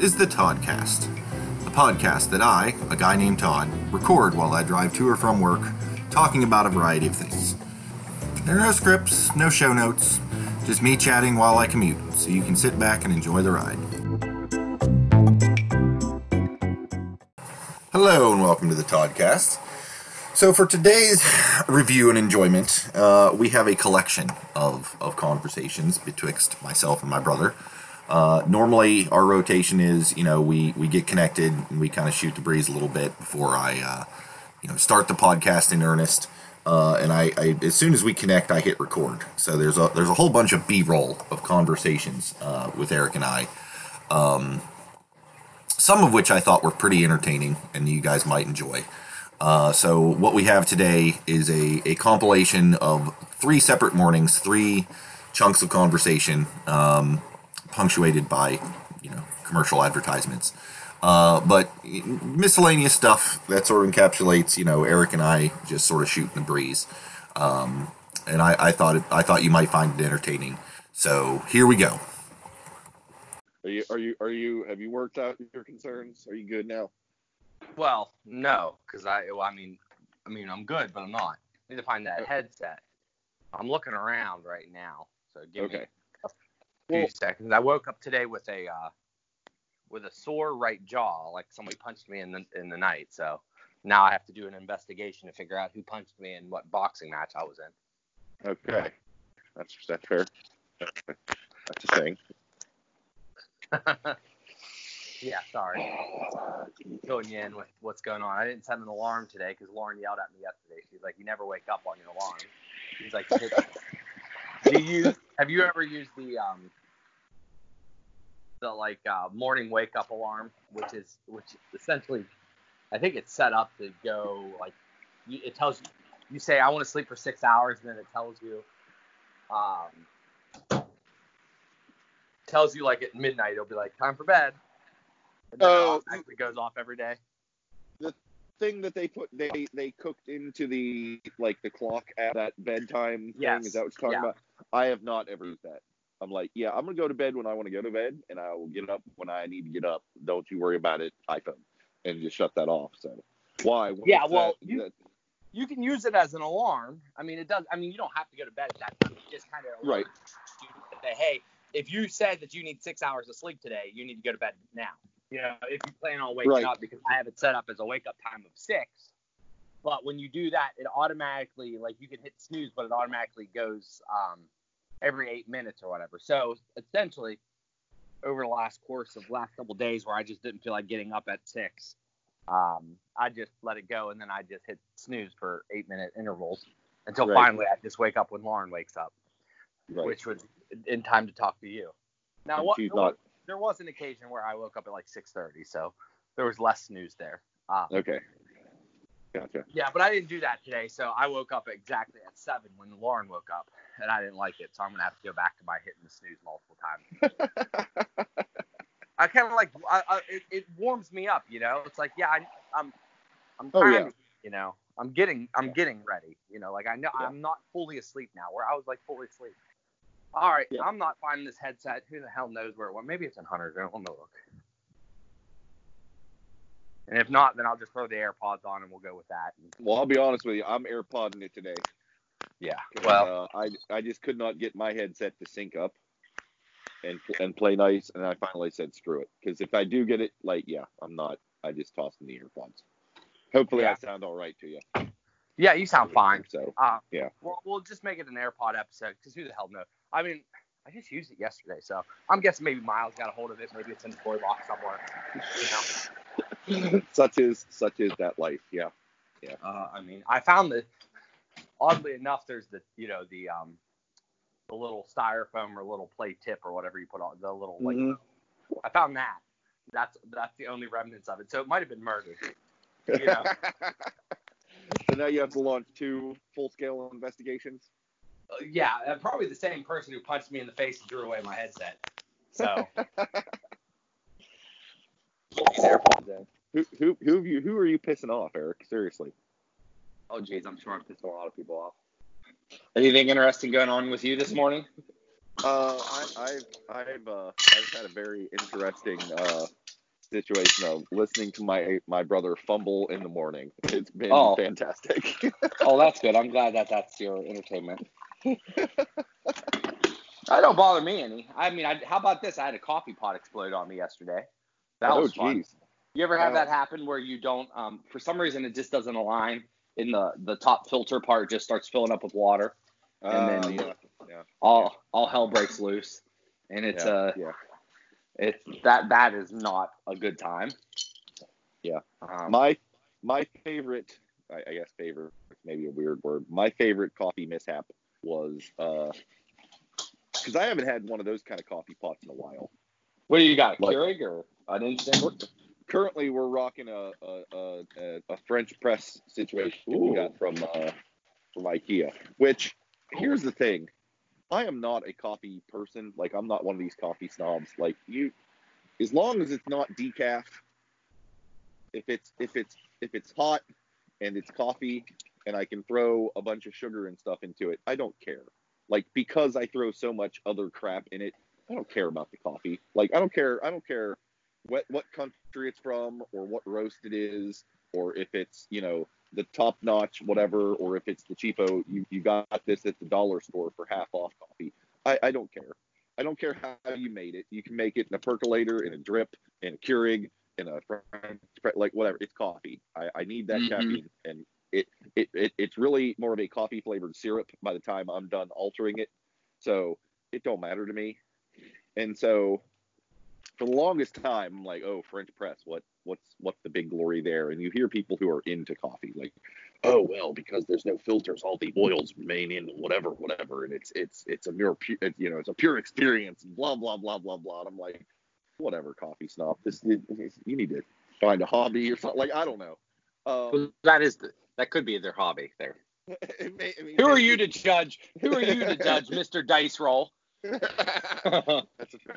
is the Toddcast, a podcast that I, a guy named Todd, record while I drive to or from work, talking about a variety of things. There are no scripts, no show notes, just me chatting while I commute, so you can sit back and enjoy the ride. Hello, and welcome to the Toddcast. So, for today's review and enjoyment, uh, we have a collection of, of conversations betwixt myself and my brother. Uh, normally, our rotation is, you know, we, we get connected and we kind of shoot the breeze a little bit before I, uh, you know, start the podcast in earnest. Uh, and I, I, as soon as we connect, I hit record. So there's a there's a whole bunch of B-roll of conversations uh, with Eric and I. Um, some of which I thought were pretty entertaining and you guys might enjoy. Uh, so what we have today is a, a compilation of three separate mornings, three chunks of conversation, um, punctuated by you know commercial advertisements. Uh, but miscellaneous stuff that sort of encapsulates you know Eric and I just sort of shooting the breeze. Um, and I, I thought it, I thought you might find it entertaining. So here we go. Are you are you are you have you worked out your concerns? Are you good now? Well, no, because I, well, I mean, I mean, I'm good, but I'm not. I need to find that headset. I'm looking around right now, so give Okay. me a few Well- seconds. I woke up today with a uh, with a sore right jaw, like somebody punched me in the in the night. So now I have to do an investigation to figure out who punched me and what boxing match I was in. Okay, that's that's fair. That's a thing. yeah, sorry, filling you in with what's going on. I didn't set an alarm today because Lauren yelled at me yesterday. She's like, "You never wake up on your alarm." She's like, "Do you have you ever used the um the like uh, morning wake up alarm, which is which essentially, I think it's set up to go like you, it tells you you say I want to sleep for six hours, and then it tells you um tells you like at midnight it'll be like time for bed. And then Oh, it goes off every day. The thing that they put they they cooked into the like the clock at that bedtime thing. Yes, Is that what you're talking yeah. about? I have not ever used that. I'm like, yeah, I'm gonna go to bed when I want to go to bed, and I will get up when I need to get up. Don't you worry about it, iPhone, and just shut that off. So why? What Yeah, well, that- you- that- You can use it as an alarm. I mean, it does. I mean, you don't have to go to bed at that time. It just kind of Right. Say, hey, if you said that you need six hours of sleep today, you need to go to bed now. You know, if you plan on waking Right. up, because I have it set up as a wake up time of six. But when you do that, it automatically like you can hit snooze, but it automatically goes um, every eight minutes or whatever. So essentially, over the last course of last couple days, where I just didn't feel like getting up at six, um, I just let it go, and then I just hit snooze for eight minute intervals until Right. finally I just wake up when Lauren wakes up, right. which was in time to talk to you. Now, what, there, was, there was an occasion where I woke up at like 6:30, so there was less snooze there. Um, Okay. Gotcha. yeah, but I didn't do that today, so I woke up exactly at seven when Lauren woke up, and I didn't like it, so I'm gonna have to go back to my hitting the snooze multiple times. I kind of like I, I, it, it warms me up, you know. It's like yeah, I, I'm I'm Oh, yeah. you know, I'm getting I'm Yeah. getting ready, you know. Like I know Yeah. I'm not fully asleep now, where I was like fully asleep. All right. I'm not finding this headset. Who the hell knows where it went? Maybe it's in Hunter's. room. Let me look. And if not, then I'll just throw the AirPods on and we'll go with that. Well, I'll be honest with you. I'm AirPodding it today. Yeah. 'cause, Well, uh, I I just could not get my headset to sync up and and play nice, and I finally said screw it. Because if I do get it, like yeah, I'm not. I just tossed in the earpods. Hopefully, I sound all right to you. yeah, you sound fine. So Uh, Yeah. We'll, we'll just make it an AirPod episode because who the hell knows? I mean, I just used it yesterday, so I'm guessing maybe Miles got a hold of it. Maybe it's in the toy box somewhere. You know. such is such is that life. Yeah. Uh, I mean, I found that oddly enough, there's the you know the um the little styrofoam or little play tip or whatever you put on the little like. Mhm. I found that. That's that's the only remnants of it. So it might have been murdered. You know. so now you have to launch two full scale investigations. Uh, yeah, uh, probably the same person who punched me in the face and threw away my headset. So. Put these AirPods in. Who who who have you who are you pissing off, Eric? Seriously. Oh, geez, I'm sure I'm pissing a lot of people off. Anything interesting going on with you this morning? Uh, I, I've I've uh, I've had a very interesting uh, situation of listening to my my brother fumble in the morning. It's been Oh. fantastic. Oh, that's good. I'm glad that that's your entertainment. that don't bother me any. I mean, I, how about this? I had a coffee pot explode on me yesterday. That oh was fun. jeez. You ever have that happen where you don't, um, for some reason, it just doesn't align, in the the top filter part just starts filling up with water, And Uh, then- yeah, yeah, all all hell breaks loose, and it's yeah, uh, yeah. it's that that is not a good time. Yeah. Um, My my favorite, I, I guess favorite, maybe a weird word. My favorite coffee mishap was uh because I haven't had one of those kind of coffee pots in a while. what do you got? Like- Keurig or an instant? Currently, we're rocking a a, a, a, French press situation we got from uh, from IKEA. Which here's the thing, I am not a coffee person. Like I'm not one of these coffee snobs. Like you, as long as it's not decaf, if it's if it's if it's hot and it's coffee and I can throw a bunch of sugar and stuff into it, I don't care. Like because I throw so much other crap in it, I don't care about the coffee. Like I don't care. I don't care what what country it's from or what roast it is or if it's you know the top notch whatever or if it's the cheapo you, you got this at the dollar store for half off coffee. I, I don't care. I don't care how you made it. You can make it in a percolator in a drip in a keurig in a like whatever. It's coffee. I, I need that Mhm. caffeine. And it, it, it it's really more of a coffee flavored syrup by the time i'm done altering it. So it don't matter to me. And so for the longest time, I'm like, oh, French press, what, what's, what's the big glory there? And you hear people who are into coffee, like, oh, well, because there's no filters, all the oils remain in whatever, whatever, and it's, it's, it's a pure, you know, it's a pure experience, blah, blah, blah, blah, blah. And I'm like, whatever, coffee snob. This, you need to find a hobby or something. Like, I don't know. Um, Well, that is the, that could be their hobby there. may- I mean, Who are you to judge? Who are you to judge, Mr. Dice Roll? that's a fair,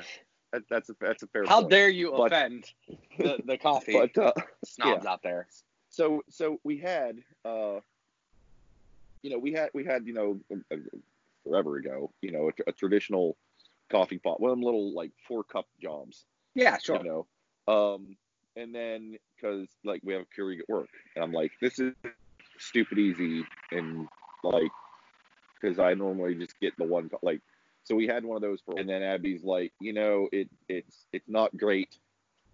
that, that's a, that's a fair. How point. dare you But- offend the, the coffee But uh, snobs out there? so so we had uh you know we had we had you know uh, forever ago you know a, a traditional coffee pot one of them little like four cup jobs Yeah, sure. you know um and then because like we have a Keurig at work and i'm like this is stupid easy and like because i normally just get the one like so we had one of those for and then abby's like you know it it's it's not great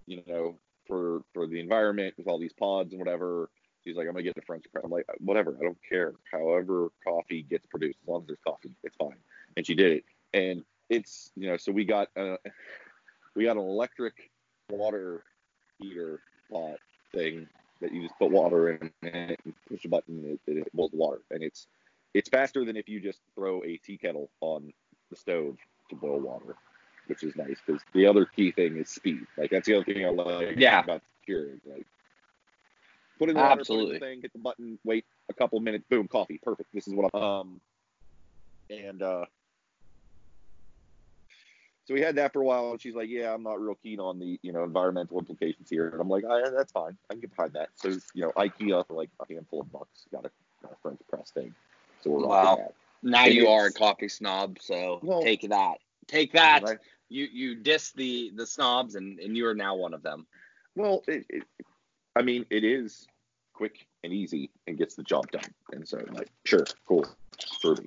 you know for for the environment with all these pods and whatever. She's like i'm gonna get the french press i'm like whatever i don't care. However coffee gets produced as long as there's coffee it's fine. And she did it. And it's you know so we got a, we got an electric water heater pot thing that you just put water in and push a button and it, it boils water. And it's it's faster than if you just throw a tea kettle on the stove to boil water which is nice because the other key thing is speed like that's the other thing i like Yeah. about Keurig like put in the water, Absolutely. the thing hit the button wait a couple minutes boom coffee perfect this is what i'm um and uh so we had that for a while, and she's like, "Yeah, I'm not real keen on the you know environmental implications here." And I'm like, I, "That's fine. I can get behind that." So you know, IKEA for like a handful of bucks got a, got a French press thing. So we're Wow. that. Now And you it's- are a coffee snob, so Well- take that. Take that. Right? You you diss the the snobs, and and you are now one of them. Well, it, it, I mean, it is quick and easy and gets the job done. And so, like, sure, cool, me.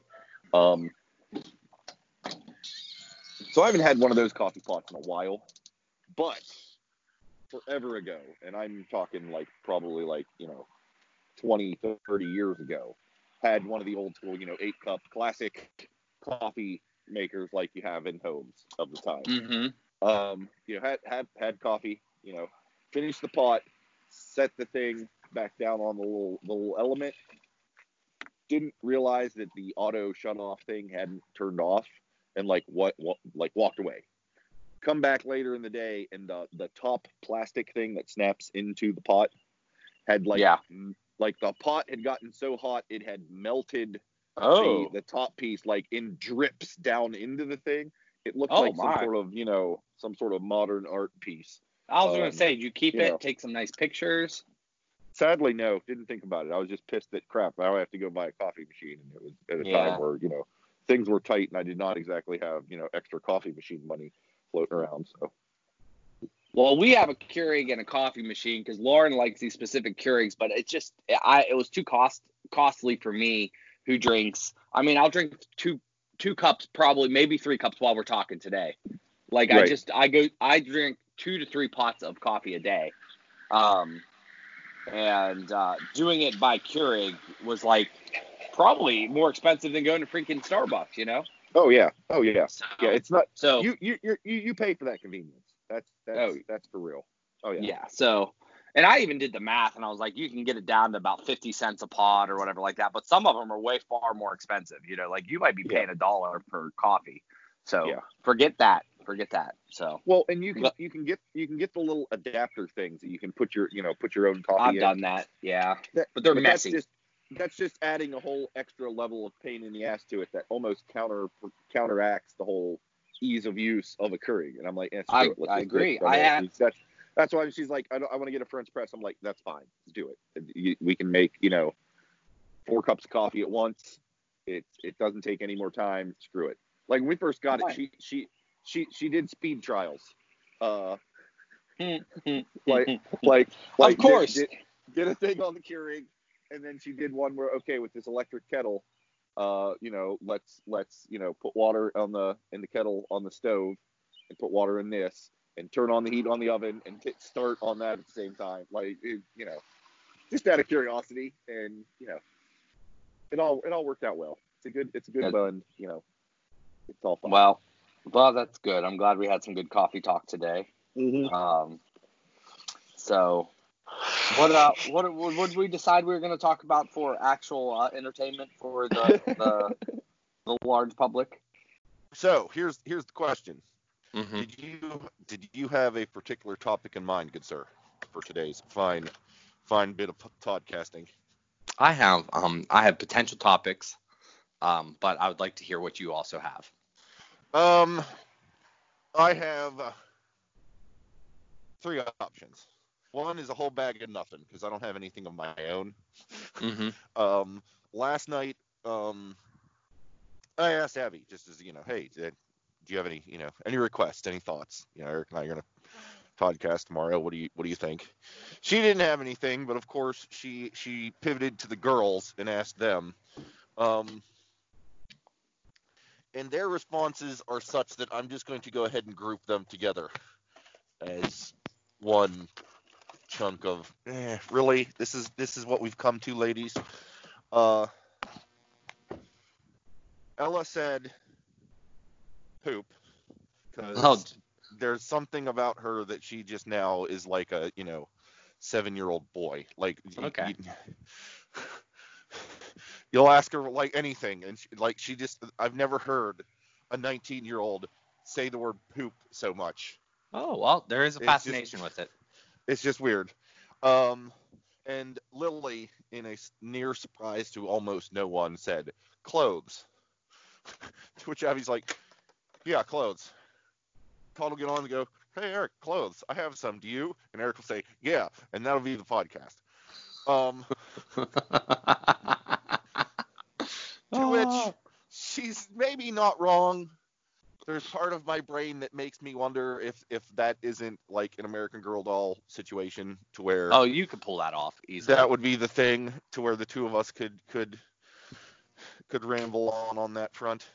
Um, so I haven't had one of those coffee pots in a while, but forever ago, and I'm talking like probably like, you know, 20, 30 years ago, had one of the old school, you know, eight cup classic coffee makers like you have in homes of the time Mm-hmm. um, you know, had had had coffee, you know, finished the pot, set the thing back down on the little the little element. Didn't realize that the auto shut off thing hadn't turned off, and like what, what like walked away. Come back later in the day, and the the top plastic thing that snaps into the pot had like Yeah. m- like the pot had gotten so hot it had melted Oh, the, the top piece like in drips down into the thing. It looked Oh, like some sort of you know some sort of modern art piece. I was um, gonna say, you keep you it, know. take some nice pictures. Sadly, no, didn't think about it. I was just pissed that crap. Now I have to go buy a coffee machine, and it was at a Yeah. time where you know things were tight, and I did not exactly have you know extra coffee machine money floating around. So Well, we have a Keurig and a coffee machine because Lauren likes these specific Keurigs, but it just I it was too cost costly for me who drinks. I mean, I'll drink two two cups, probably maybe three cups while we're talking today. Like I just I go I drink two to three pots of coffee a day, um, and uh, doing it by Keurig was like probably more expensive than going to freaking Starbucks. You know? Oh yeah. Oh yeah. So, Yeah. It's not so you you you you pay for that convenience. Oh, that's that's Oh. that's for real. Oh yeah. Yeah. So, and I even did the math, and I was like, you can get it down to about fifty cents a pod or whatever like that. But some of them are way far more expensive. You know, like you might be paying a dollar per coffee. So Yeah. forget that. Forget that. So Well, and you can But- you can get you can get the little adapter things that you can put your you know put your own coffee I've in. done that. Yeah. That- But they're but messy. That's just, that's just adding a whole extra level of pain in the ass to it that almost counter counteracts the whole ease of use of a Keurig. And I'm like, eh, I- I just do it. agree. I have- that's that's why she's like, I, I want to get a French press. I'm like, that's fine, do it. We can make you know four cups of coffee at once. It it doesn't take any more time. Screw it. Like when we first got it, she she she she did speed trials. Uh, like like, like like of course. did, did, did a thing on the Keurig, and then she did one where okay with this electric kettle, uh, you know, let's let's you know put water on the in the kettle on the stove, and put water in this, and turn on the heat on the oven, and hit start on that at the same time, like it, you know, just out of curiosity, and you know, it all it all worked out well. It's a good it's a good Good. blend, you know, it's all fun. well, well, that's good. I'm glad we had some good coffee talk today. Mhm. Um, so, what uh, what what what we decide we were going to talk about for actual uh, entertainment for the the the large public? So here's here's the question. Mm-hmm. Did you did you have a particular topic in mind, good sir, for today's fine fine bit of podcasting? I have um I have potential topics, um, but I would like to hear what you also have. Um, I have uh, three options. One is a whole bag of nothing because I don't have anything of my own. Mm-hmm. Um, last night, um, I asked Abby just as you know, hey, did, do you have any, you know, any requests, any thoughts? You know, Eric and I are gonna podcast tomorrow. What do you What do you think? She didn't have anything, but of course she she pivoted to the girls and asked them. Um, and their responses are such that I'm just going to go ahead and group them together as one chunk of eh, really this is this is what we've come to ladies uh ella said poop because Oh, there's something about her that she just now is like a you know seven year old boy like Okay. you, you'll ask her like anything and she, like she just i've never heard a 19 year old say the word poop so much oh well, there is a It's just- fascination with it. It's just weird. Um, and Lily, in a near surprise to almost no one, said clothes. to which Abby's like, "Yeah, clothes." Todd will get on and go, "Hey Eric, clothes. I have some. Do you?" And Eric will say, "Yeah," and that'll be the podcast. Um, to which she's maybe not wrong. There's part of my brain that makes me wonder if if that isn't like an American Girl doll situation to where oh, you could pull that off easily. that would be the thing to where the two of us could could could ramble on on that front.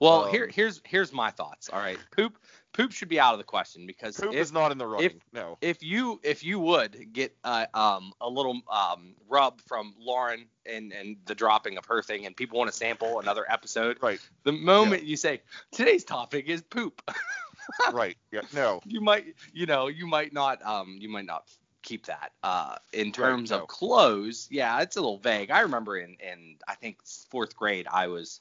well, um, here here's here's my thoughts. All right, poop poop should be out of the question because Poop if, is not in the running. no. if you if you would get uh, um a little um rub from Lauren and and the dropping of her thing and people want to sample another episode, Right. the moment you say today's topic is poop, Right. Yeah. No. you might you know you might not um you might not keep that uh in terms no. of clothes yeah it's a little vague i remember in in i think fourth grade i was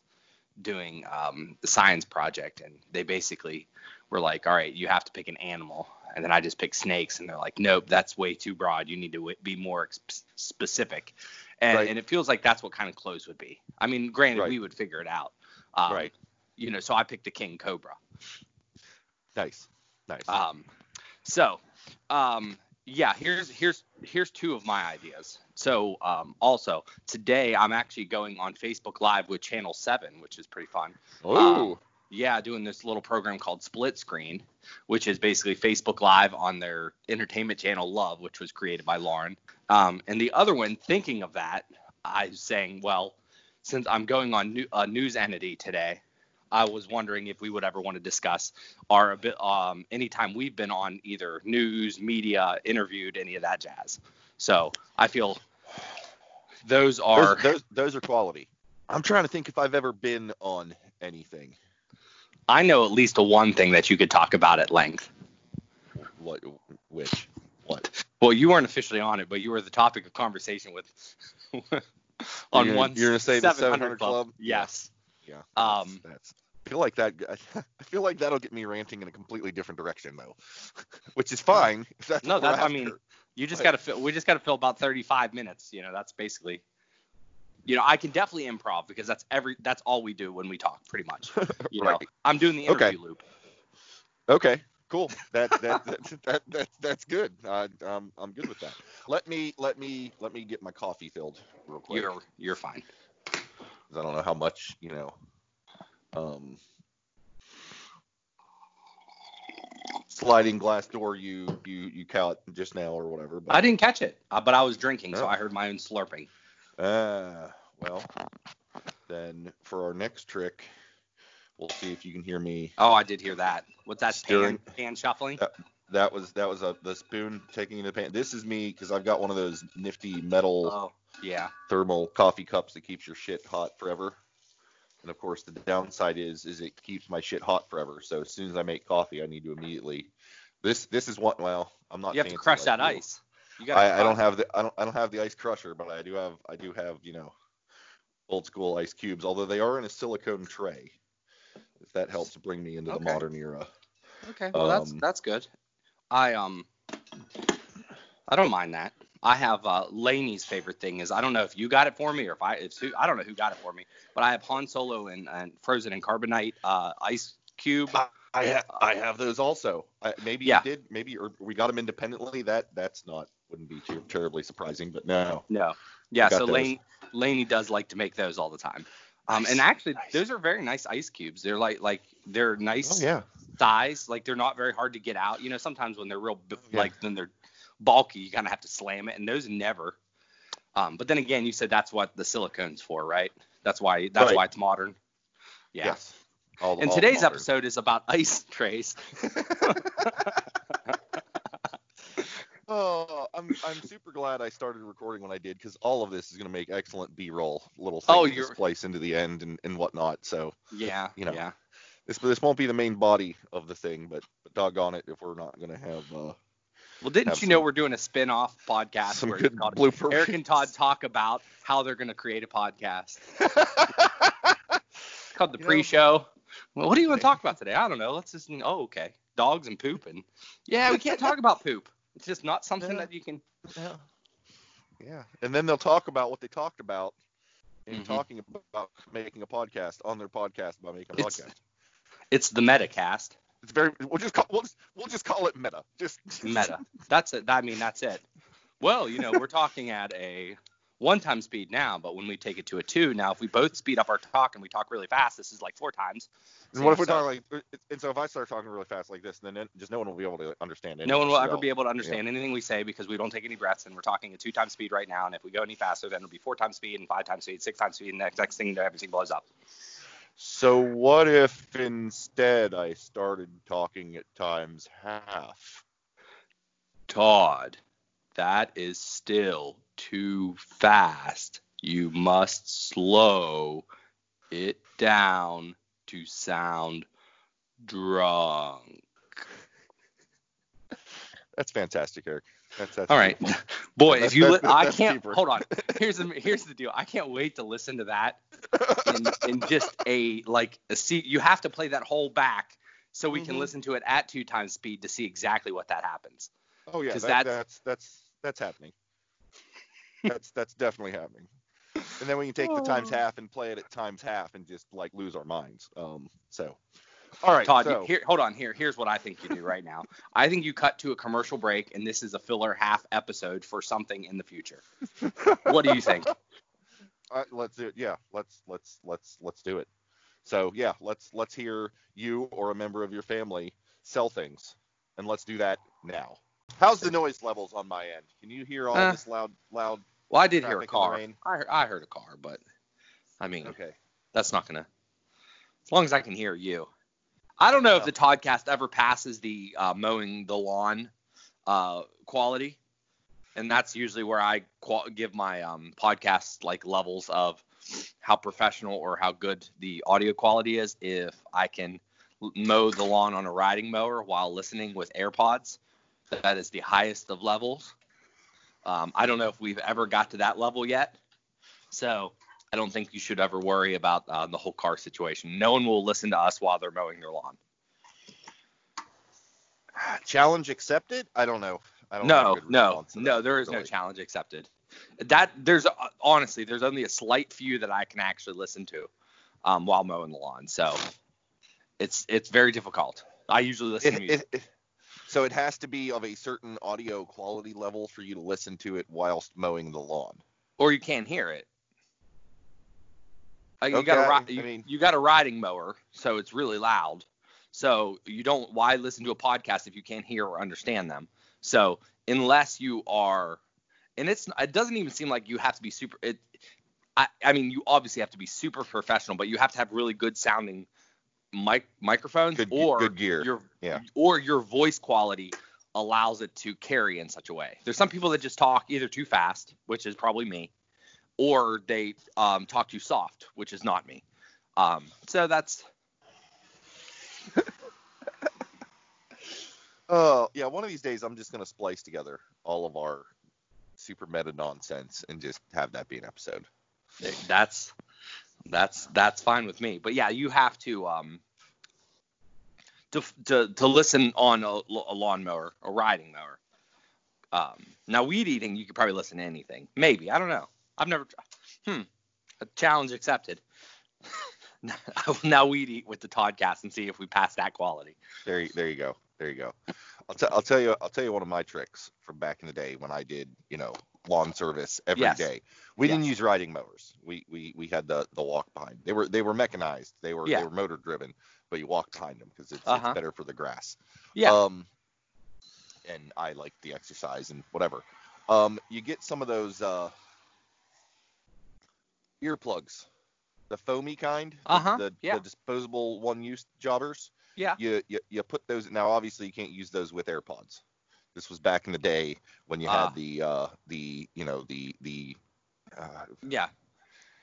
doing um the science project and they basically were like all right you have to pick an animal and then i just picked snakes and they're like nope that's way too broad you need to w- be more ex- specific and, Right. and it feels like that's what kind of clothes would be i mean granted Right. we would figure it out um, Right. you know so i picked a king cobra Nice. Nice. um, so, um, yeah, here's here's here's two of my ideas. So, um, also today I'm actually going on Facebook Live with Channel Seven, which is pretty fun. Ooh. Yeah, doing this little program called Split Screen, which is basically Facebook Live on their entertainment channel Love, which was created by Lauren. Um, and the other one, thinking of that, I was saying, well, since I'm going on new, a news entity today, I was wondering if we would ever want to discuss our a bit um, anytime we've been on either news, media, interviewed, any of that jazz. So I feel those are Those, those those are quality. I'm trying to think if I've ever been on anything. I know at least a one thing that you could talk about at length. What which what? Well, you weren't officially on it, but you were the topic of conversation with on You're one you're gonna say the 700 700 club. Club? Yes. Yeah. Um, That's, that's I feel like that I feel like that'll get me ranting in a completely different direction though. Which is fine. If that's No, that's- I mean, You just Right. got to fill. We just got to fill about 35 minutes. You know, that's basically. You know, I can definitely improv because that's every. That's all we do when we talk, pretty much. You know, I'm doing the interview Okay. loop. Okay, cool. That that that, that, that that's good. Uh, um, I'm good with that. Let me let me let me get my coffee filled real quick. You're you're fine. I don't know how much you know. Um, sliding glass door you you you caught just now or whatever. But, I didn't catch it, uh, but I was drinking, so I heard my own slurping. Ah, well, then for our next trick, we'll see if you can hear me. Oh, I did hear that. What's that? Pan, Stirring. pan shuffling. Uh, That was that was a the spoon taking in the pan. This is me because I've got one of those nifty metal Oh, yeah. thermal coffee cups that keeps your shit hot forever. And of course, the downside is is it keeps my shit hot forever. So as soon as I make coffee, I need to immediately. This this is what well I'm not. You have to crush like that you. ice. I, I don't have the I don't I don't have the ice crusher, but I do have I do have you know old school ice cubes, although they are in a silicone tray. If that helps bring me into Okay. the modern era. Okay, well that's Um, that's good. I um I don't mind that. I have uh Laney's favorite thing is I don't know if you got it for me or if I it's who I don't know who got it for me, but I have Han Solo and, and frozen and carbonite uh ice cube. I ha- I have those also. I, maybe Yeah. you did, maybe or we got them independently. That that's not wouldn't be too terribly surprising, but no. No. Yeah, so those. Lane Laney does like to make those all the time. Um and actually nice. those are very nice ice cubes. They're like like they're nice Oh yeah. size, like they're not very hard to get out. You know, sometimes when they're real b- Yeah. like then they're bulky, you kind of have to slam it, and those never. Um, but then again, you said that's what the silicone's for, right? That's why that's Right. why it's modern. Yeah. Yes. All, And all today's modern. episode is about ice trays. Oh, I'm I'm super glad I started recording when I did because all of this is going to make excellent B-roll little things Oh, you're- splice into the end and, and whatnot. So Yeah. You know. Yeah. this this won't be the main body of the thing, but, but doggone it if we're not going to have uh, Well, didn't you know we're doing a spin-off podcast some where good blooper. Eric and Todd talk about how they're going to create a podcast. It's called the You pre-show. Well, what do you want to talk about today? I don't know. Let's just. Oh, okay. Dogs and pooping. Yeah, we can't talk about poop. It's just not something Yeah. that you can. yeah. Yeah. And then they'll talk about what they talked about in Mhm. talking about making a podcast on their podcast about making a It's- podcast. It's the Metacast. It's very we'll just call we'll just, we'll just call it meta. Just Meta. That's it. I mean, that's it. Well, you know, we're talking at a one-time speed now, but when we take it to a two, now if we both speed up our talk and we talk really fast, this is like four times. And what if we're So- talking like and so if I start talking really fast like this, then just no one will be able to understand it. No one will ever be able to understand anything we say because we don't take any breaths and we're talking at two times speed right now. And if we go any faster, then it'll be four times speed and five times speed, six times speed, and the next, next thing everything blows up. So what if instead I started talking at times half? Todd, that is still too fast. You must slow it down to sound drunk. That's fantastic, Eric. That's that's All right, beautiful. boy. That's- If you, li- I can't. deeper. Hold on. Here's the here's the deal. I can't wait to listen to that in, in just a like a see. You have to play that whole back so we can Mhm. listen to it at two times speed to see exactly what that happens. Oh yeah, that, that's- that's that's that's happening. that's that's definitely happening. And then we can take the times half and play it at times half and just like lose our minds. Um. So. All right. Todd, so, here, hold on. Here, here's what I think you do right now. I think you cut to a commercial break, and this is a filler half episode for something in the future. What do you think? uh, let's do it. Yeah. Let's let's let's let's do it. So yeah, let's let's hear you or a member of your family sell things, and let's do that now. How's the noise levels on my end? Can you hear all Uh, this loud loud? Well, I did hear a Traffic in the car. I, heard- I heard a car, but I mean, Okay. that's not gonna. As long as I can hear you. I don't know if the Toddcast ever passes the uh, mowing the lawn uh, quality, and that's usually where I qual- give my um, podcast like levels of how professional or how good the audio quality is. If I can mow the lawn on a riding mower while listening with AirPods, that is the highest of levels. Um, I don't know if we've ever got to that level yet, so I don't think you should ever worry about uh, the whole car situation. No one will listen to us while they're mowing their lawn. Challenge accepted? I don't know. I don't No, no, no. that, There is no challenge accepted. That there's uh, honestly there's only a slight few that I can actually listen to um, while mowing the lawn. So it's it's very difficult. I usually listen to music. it, it, so it has to be of a certain audio quality level for you to listen to it whilst mowing the lawn. or you can't hear it. Like you Okay, got a I you, mean- you got a riding mower, so it's really loud. So you don't why listen to a podcast if you can't hear or understand them. So unless you are, and it's it doesn't even seem like you have to be super. It, I I mean you obviously have to be super professional, but you have to have really good sounding mic microphones Good, or good gear. your Yeah. or your voice quality allows it to carry in such a way. There's some people that just talk either too fast, which is probably me, or they um, talk too soft, which is not me. Um, so that's Oh, yeah. One of these days, I'm just gonna splice together all of our super meta nonsense and just have that be an episode. that's that's that's fine with me. But yeah, you have to um to to, to listen on a, a lawnmower, a riding mower. Um, now weed eating, you could probably listen to anything. Maybe I don't know. I've never. Hmm. A challenge accepted. I will now weed eat with the Toddcast and see if we pass that quality. There, you- there you go. There you go. I'll, t- I'll tell you. I'll tell you one of my tricks from back in the day when I did, you know, lawn service every day. Yes. We didn't use riding mowers. We, we we had the the walk behind. They were they were mechanized. They were Yeah. they were motor driven, but you walk behind them because it's, Uh-huh. it's better for the grass. Yeah. Um, and I like the exercise and whatever. Um, you get some of those uh, earplugs, the foamy kind, the- Uh-huh, the, yeah. the disposable one-use jobbers. Yeah. You, you you put those now. Obviously, you can't use those with AirPods. This was back in the day when you Ah. had the uh, the you know the the uh, yeah.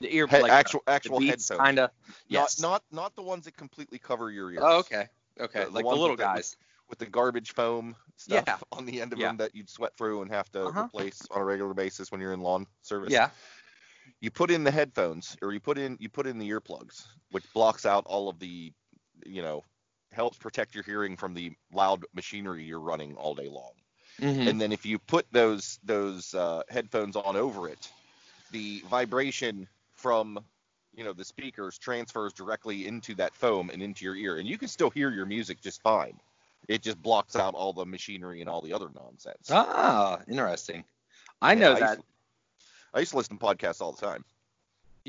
The ear he- like actual the actual headphones. kind of. Yes. Not not not the ones that completely cover your ears. oh, okay. Okay. The- like the little with guys. with the garbage foam stuff Yeah. on the end of Yeah. them that you'd sweat through and have to Uh-huh. replace on a regular basis when you're in lawn service. Yeah. You put in the headphones or you put in you put in the earplugs, which blocks out all of the you know helps protect your hearing from the loud machinery you're running all day long. Mhm. And then if you put those those uh, headphones on over it, the vibration from you know the speakers transfers directly into that foam and into your ear, and you can still hear your music just fine. It just blocks out all the machinery and all the other nonsense. Ah, interesting. I Yeah, know I that. Used to, I used to listen to podcasts all the time.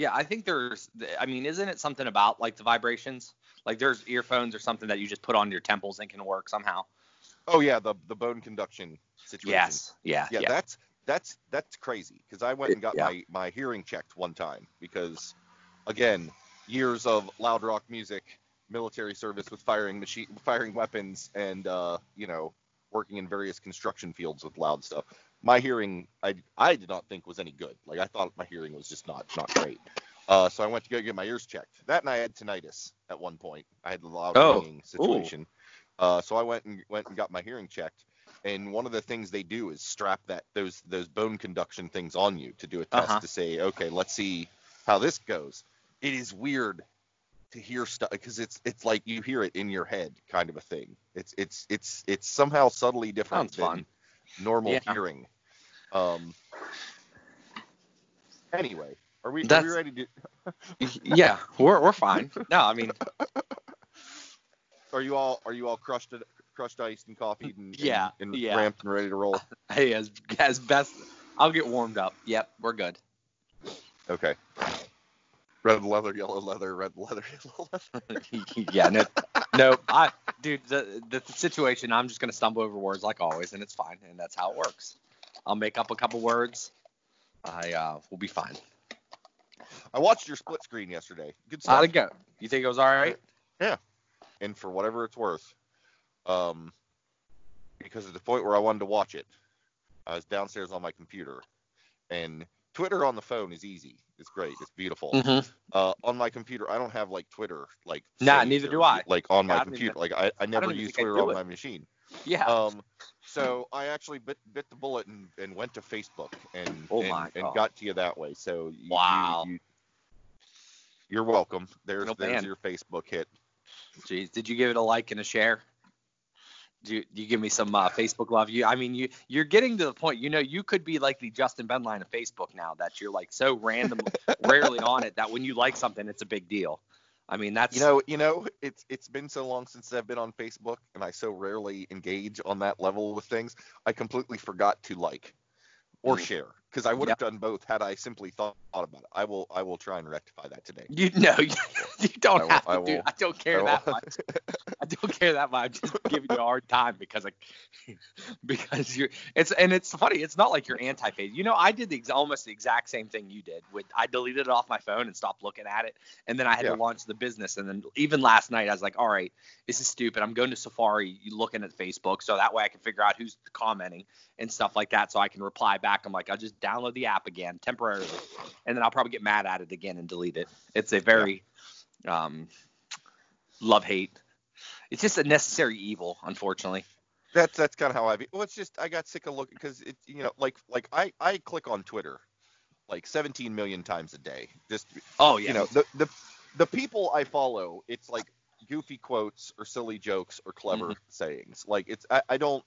Yeah, I think there's. I mean, isn't it something about like the vibrations? Like there's earphones or something that you just put on your temples and can work somehow. Oh yeah, the the bone conduction situation. Yes. Yeah. Yeah, Yeah. that's that's that's crazy because I went and got Yeah. my my hearing checked one time because again years of loud rock music, military service with firing machine firing weapons, and uh, you know working in various construction fields with loud stuff. My hearing I I did not think was any good. Like I thought my hearing was just not not great. Uh, so I went to go get my ears checked. That and I had tinnitus at one point. I had a loud Oh, ringing situation. Uh, so I went and went and got my hearing checked and one of the things they do is strap that those those bone conduction things on you to do a test Uh-huh. to say okay let's see how this goes it is weird to hear stuff because it's it's like you hear it in your head kind of a thing it's it's it's it's somehow subtly different Sounds than fun. Normal Yeah. hearing um anyway are we are we ready to yeah. We're we're fine. No, I mean, are you all are you all crushed crushed iced and coffee and, Yeah, and, and yeah. ramped and ready to roll hey, as as best, I'll get warmed up. Yep, we're good. okay Red leather, yellow leather, red leather, yellow leather. yeah, no, no, I, dude, the, the situation, I'm just gonna stumble over words like always, and it's fine, and that's how it works. I'll make up a couple words. I uh, will be fine. I watched your split screen yesterday. Good stuff. How'd it go? You think it was all right? Yeah. And for whatever it's worth, um, because at the point where I wanted to watch it, I was downstairs on my computer, and Twitter on the phone is easy. It's great. It's beautiful. Mm-hmm. Uh, on my computer, I don't have like Twitter like. Nah, neither or, do I. Like on my computer, even- like I, I never even use Twitter on it. my machine. Yeah. Um, so I actually bit bit the bullet and, and went to Facebook and Oh and, and got to you that way. So you, you- Wow. you, you're welcome. There's No there's your Facebook hit. Jeez, did you give it a like and a share? Do you, do you give me some uh, Facebook love? You, I mean, you you're getting to the point. You know, you could be like the Justin Benline of Facebook now. That you're like so random, rarely on it that when you like something, it's a big deal. I mean, that's You know, you know, it's it's been so long since I've been on Facebook, and I so rarely engage on that level with things. I completely forgot to like or Mm. share because I would have done both had I simply thought about it. I will I will try and rectify that today. you know you, don't I will- have to I do. I don't care I that much. I don't care that much. I'm just giving you a hard time because like because you're it's and it's funny. It's not like you're anti-face. You know, I did the ex- almost the exact same thing you did. With I deleted it off my phone and stopped looking at it, and then I had Yeah. to launch the business. And then even last night, I was like, all right, this is stupid. I'm going to Safari, looking at Facebook, so that way I can figure out who's commenting and stuff like that, so I can reply back. I'm like, I'll just download the app again temporarily, and then I'll probably get mad at it again and delete it. It's a very um, love hate. It's just a necessary evil, unfortunately. That's that's kind of how I. Be. Well, it's just I got sick of looking because it you know like like I I click on Twitter like 17 million times a day. Just Oh yeah. you know the the the people I follow, it's like goofy quotes or silly jokes or clever Mm-hmm. sayings. Like it's I, I don't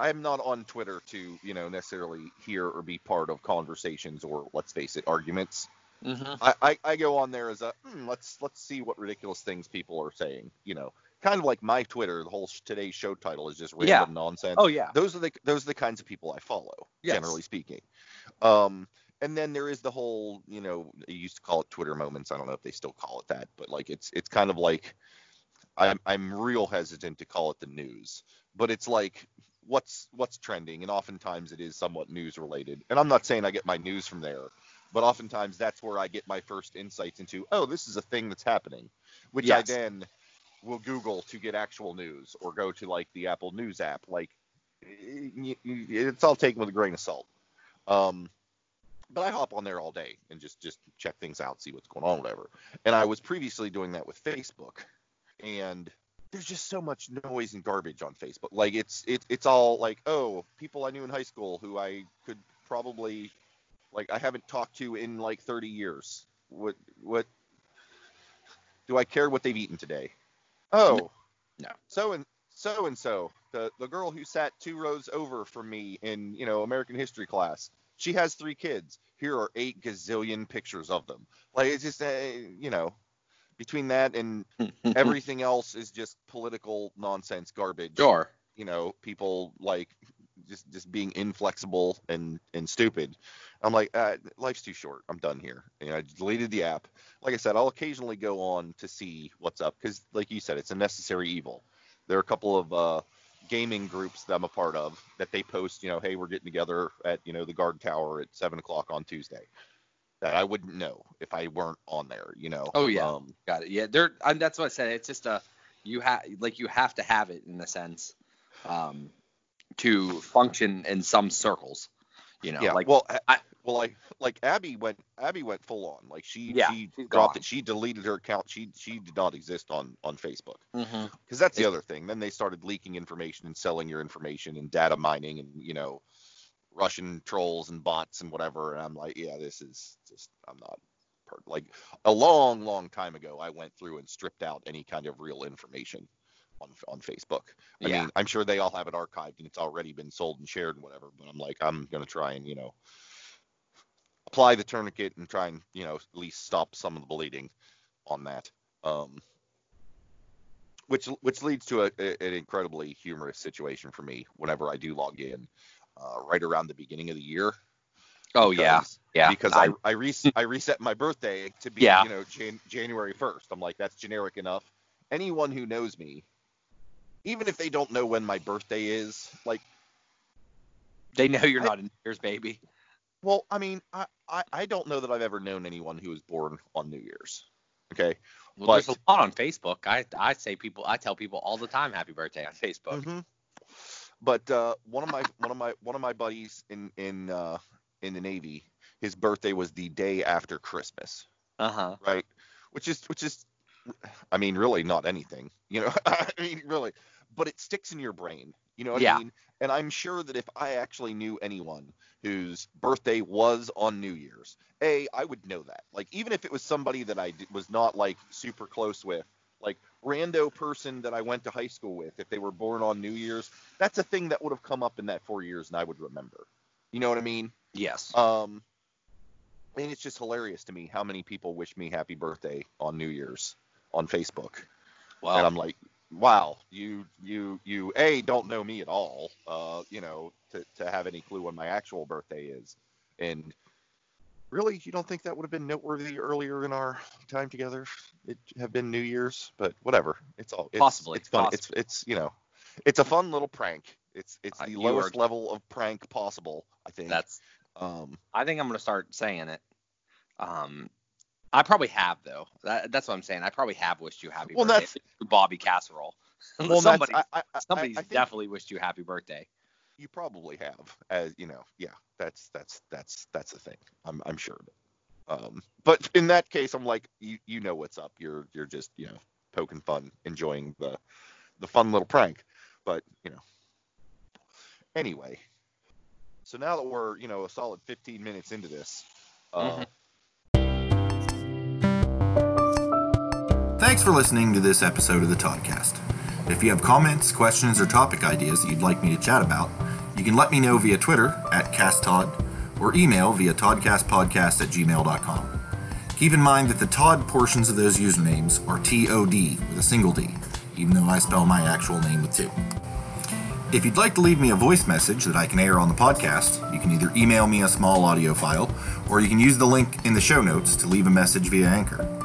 I'm not on Twitter to you know necessarily hear or be part of conversations or let's face it arguments. Hmm I, I, I go on there as a hmm, let's let's see what ridiculous things people are saying. You know, kind of like my Twitter. The whole sh- today's show title is just random Yeah. nonsense Oh yeah. those are the those are the kinds of people I follow, Yes. generally speaking. Um, and then there is the whole, you know, they used to call it Twitter moments. I don't know if they still call it that, but like it's it's kind of like I'm I'm real hesitant to call it the news, but it's like what's what's trending, and oftentimes it is somewhat news related. And I'm not saying I get my news from there, but oftentimes that's where I get my first insights into, oh, this is a thing that's happening, which I then will Google to get actual news or go to like the Apple News app. Like it's all taken with a grain of salt. Um, but I hop on there all day and just just check things out, see what's going on, whatever. And I was previously doing that with Facebook, and there's just so much noise and garbage on Facebook. Like it's it, it's all like, oh, people I knew in high school who I could probably like I haven't talked to in like 30 years. What what do I care what they've eaten today? Oh, No. So and so and so, the the girl who sat two rows over from me in you know American history class, she has three kids. Here are eight gazillion pictures of them. Like it's just uh, you know, between that and everything else is just political nonsense garbage. sure. You know, people like just just being inflexible and and stupid. I'm like, uh, life's too short. I'm done here. And I deleted the app. Like I said, I'll occasionally go on to see what's up because, like you said, it's a necessary evil. There are a couple of uh, gaming groups that I'm a part of that they post, you know, hey, we're getting together at you know the guard tower at seven o'clock on Tuesday. That I wouldn't know if I weren't on there. You know. Oh, yeah. Um, Got it. Yeah. There. That's what I said. It's just a you have like you have to have it in a sense, um, to function in some circles. You know. yeah. Like well, I, well, like like Abby went Abby went full on. Like she Yeah, she dropped gone. it. She deleted her account. She she did not exist on on Facebook. Mm-hmm. because that's the It- other thing. Then they started leaking information and selling your information and data mining and you know Russian trolls and bots and whatever. And I'm like, yeah, this is just I'm not like a long, long time ago. I went through and stripped out any kind of real information on on Facebook. I Yeah. mean, I'm sure they all have it archived and it's already been sold and shared and whatever. But I'm like, I'm gonna try and you know apply the tourniquet and try and you know at least stop some of the bleeding on that. Um, which which leads to a, a- an incredibly humorous situation for me whenever I do log in, uh, right around the beginning of the year. Oh yeah, because- yeah. because I I, res- I reset my birthday to be Yeah. you know Jan- January 1st. I'm like that's generic enough. Anyone who knows me, even if they don't know when my birthday is, like, they know you're I- not a New Year's baby. well, I mean, I, I I don't know that I've ever known anyone who was born on New Year's. Okay. Well, But- there's a lot on Facebook. I I say people, I tell people all the time, happy birthday on Facebook. hmm But uh, one of my one of my one of my buddies in in uh, in the Navy, his birthday was the day after Christmas. Uh huh. right? Which is which is, I mean, really not anything, you know. I mean, really, but it sticks in your brain, you know what Yeah. I mean? And I'm sure that if I actually knew anyone whose birthday was on New Year's, a, I would know that. Like, even if it was somebody that I was not like super close with, like rando person that I went to high school with, if they were born on New Year's, that's a thing that would have come up in that four years, and I would remember. You know what I mean? Yes. Um, and it's just hilarious to me how many people wish me happy birthday on New Year's on Facebook, Well, and I'm like, wow, you you you a don't know me at all, uh, you know, to to have any clue when my actual birthday is, and really, you don't think that would have been noteworthy earlier in our time together? It have been New Year's, but whatever, it's all it's, Possibly, It's fun. possibly. It's it's you know, it's a fun little prank. It's it's Uh, the you lowest are- level of prank possible, I think. that's. um. I think I'm gonna start saying it. Um, I probably have though. That, that's what I'm saying. I probably have wished you happy Well, birthday to Bobby Casserole. Well, somebody, I, I, somebody's I definitely wished you happy birthday. you probably have, as you know. Yeah, that's that's that's that's the thing. I'm I'm sure. of it. Um, but in that case, I'm like, you you know what's up. You're you're just you know poking fun, enjoying the the fun little prank. But you know. Anyway, so now that we're you know a solid 15 minutes into this, uh, Thanks for listening to this episode of the Toddcast. If you have comments, questions, or topic ideas that you'd like me to chat about, you can let me know via Twitter at CastTodd or email via toddcastpodcast at gmail.com. Keep in mind that the Todd portions of those usernames are T-O-D with a single D, even though I spell my actual name with two. If you'd like to leave me a voice message that I can air on the podcast, you can either email me a small audio file or you can use the link in the show notes to leave a message via Anchor.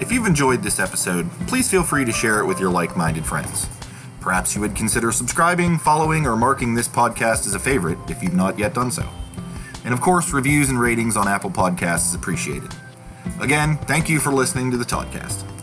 If you've enjoyed this episode, please feel free to share it with your like minded friends. Perhaps you would consider subscribing, following, or marking this podcast as a favorite if you've not yet done so. And of course, reviews and ratings on Apple Podcasts is appreciated. Again, thank you for listening to the Toddcast.